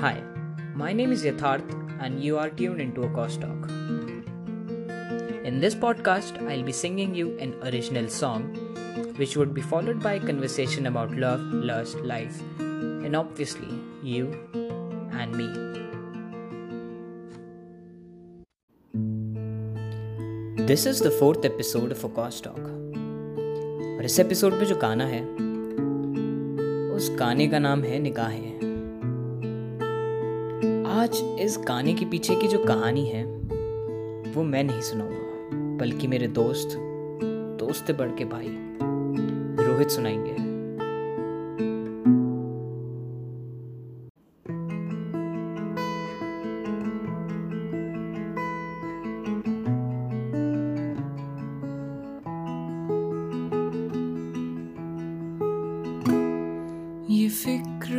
Hi, my name is Yatharth, and you are tuned into a Cost Talk. In this podcast, I'll be singing you an original song, which would be followed by a conversation about love, lust, life, and obviously you and me. This is the fourth episode of a Cost Talk. और इस episode में जो गाना है उस गाने का नाम है निगाहें आज इस गाने के पीछे की जो कहानी है, वो मैं नहीं सुनाऊँगा, बल्कि मेरे दोस्त दोस्त बढ़ के भाई रोहित सुनाएँगे। ये फ़िक्र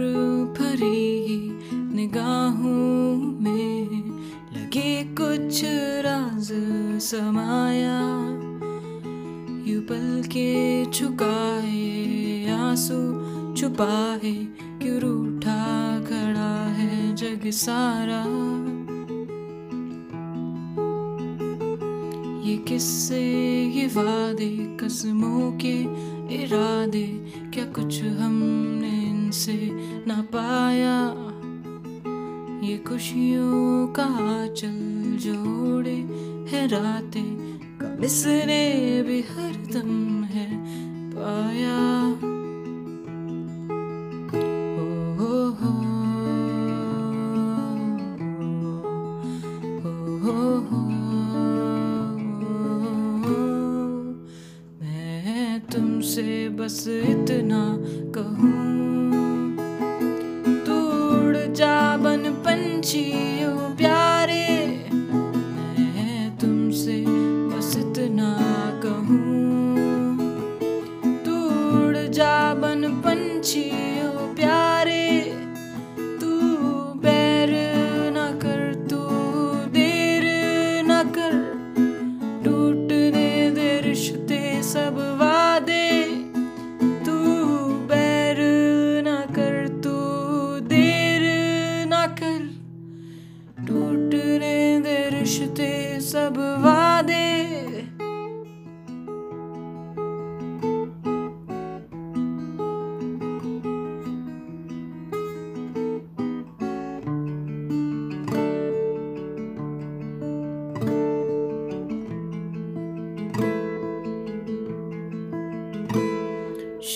भरी निगाहों में लगे कुछ राज समाया। यू पल के छुकाए, आँसू छुपाए, क्यों रूठा खड़ा है जग सारा। ये किस्से, ये वादे, कसमों के इरादे, क्या कुछ हमने इनसे ना पाया ये खुशियों का चल जोड़े है रातें इसने भी हरदम है पाया हो हो हो हो हो मैं तुमसे बस इतना कहूँ बन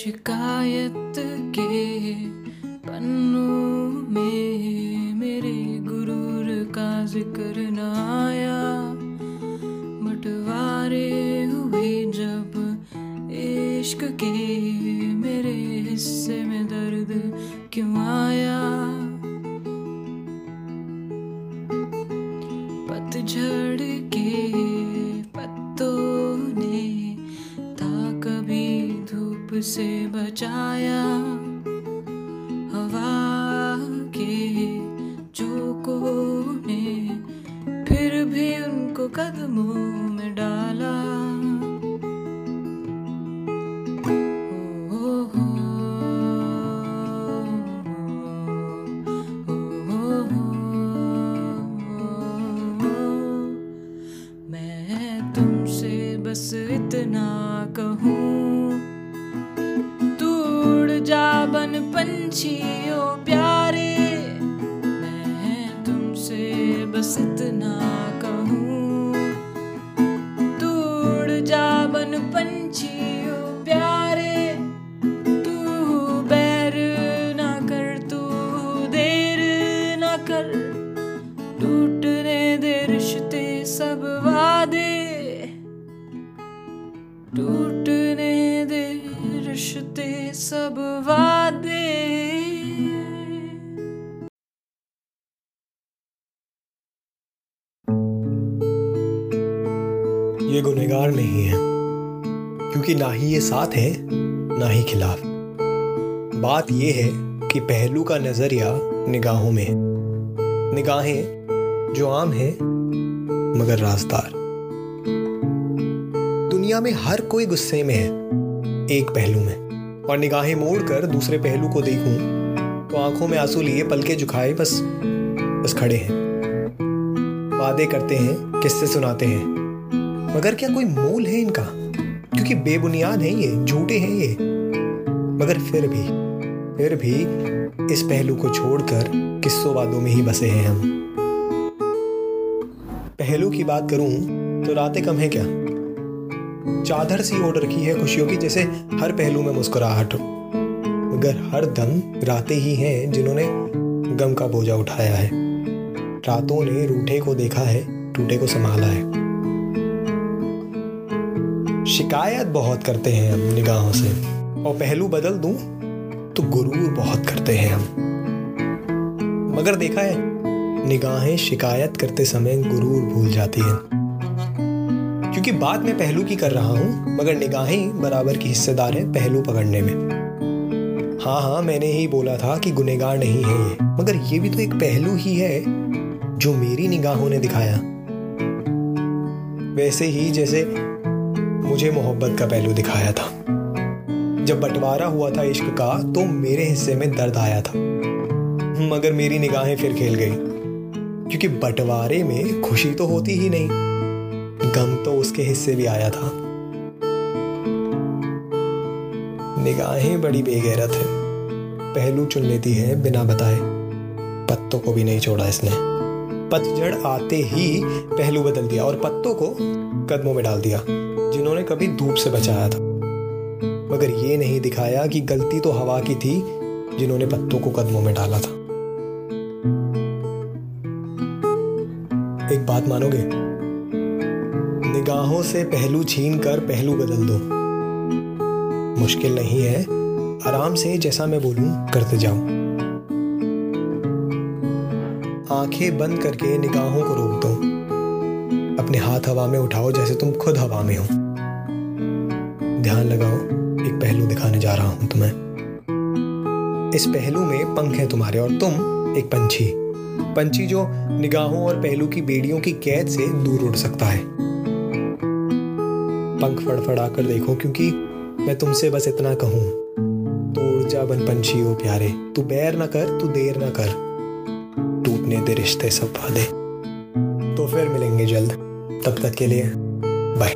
शिकायत के पन्नों में मेरे गुरूर का ज़िक्र न आया बंटवारे हुए जब इश्क के से बचाया हवा के झोंकों ने फिर भी उनको कदमों में डाला हो हो हो बस इतना कहूँ पंछियों प्यारे, मैं तुमसे बस इतना प्यारे, तू बैर ना कर, तू देर ना कर। टूटने दे रिश्ते सब वादे टूटने दे रिश्ते सब वादे। ये गुनहगार नहीं है। क्योंकि ना ही ये साथ है, ना ही खिलाफ। बात ये है कि पहलू का नज़रिया निगाहों में है। निगाहें जो आम है, मगर राजदार। दुनिया में हर कोई गुस्से में है, एक पहलू में। और निगाहें मोड़कर दूसरे पहलू को देखूँ तो आँखों में आँसू लिए पलके झुकाए बस बस खड़े हैं। वादे करते हैं, किस्से सुनाते हैं। मगर क्या कोई मूल है इनका? क्योंकि बेबुनियाद है ये, झूठे हैं ये। मगर फिर भी फिर भी इस पहलू को छोड़कर किस्सों वादों में ही बसे हैं हम। पहलू की बात करूँ तो रातें कम है क्या? चादर सी ओढ़ रखी है खुशियों की, जैसे हर पहलू में मुस्कुराहट मगर हर दम रातें ही हैं जिन्होंने गम का बोझा उठाया है। रातों ने रूठे को देखा है, टूटे को संभाला है। शिकायत बहुत करते हैं हम, निगाहों से। और पहलू बदल दूँ तो गुरूर बहुत करते हैं हम। मगर देखा है, निगाहें शिकायत करते समय गुरूर भूल जाती हैं। क्योंकि बात मैं पहलू की कर रहा हूँ, मगर निगाहें बराबर की हिस्सेदार है पहलू पकड़ने में। हाँ हाँ मैंने ही बोला था कि गुनेगार नहीं है ये। मगर ये भी तो एक पहलू ही है, जो मेरी निगाहों ने दिखाया। वैसे ही जैसे मुझे मोहब्बत का पहलू दिखाया था। जब बंटवारा हुआ था इश्क का तो मेरे हिस्से में दर्द आया था। मगर मेरी निगाहें फिर खेल गई, क्योंकि बंटवारे में खुशी तो होती ही नहीं। गम तो उसके हिस्से भी आया था। निगाहें बड़ी बेगैरत है। पहलू चुन लेती है बिना बताए। पत्तों को भी नहीं छोड़ा इसने। पतझड़ आते ही पहलू बदल दिया और पत्तों को कदमों में डाल दिया, जिन्होंने कभी धूप से बचाया था। मगर ये नहीं दिखाया कि गलती तो हवा की थी, जिन्होंने पत्तों को कदमों में डाला था। एक बात मानोगे? निगाहों से पहलू छीन कर पहलू बदल दो। मुश्किल नहीं है। आराम से जैसा मैं बोलूँ, करते जाओ आँखें बंद करके निगाहों को रोक दो। अपने हाथ हवा में उठाओ जैसे तुम खुद हवा में हो। ध्यान लगाओ, एक पहलू दिखाने जा रहा हूँ तुम्हें। इस पहलू में पंख है तुम्हारे और तुम एक पंछी। पंछी जो निगाहों और पहलू की बेड़ियों की कैद से दूर उड़ सकता है। पंख फड़फड़ा कर देखो, क्योंकि मैं तुमसे बस इतना कहूँ। तो ऊर्जा बन पंछी हो प्यारे। तू बैर ना कर, तू देर ना कर। टूटने दे रिश्ते सब दे तो फिर मिलेंगे जल्द। तब तक के लिए बाय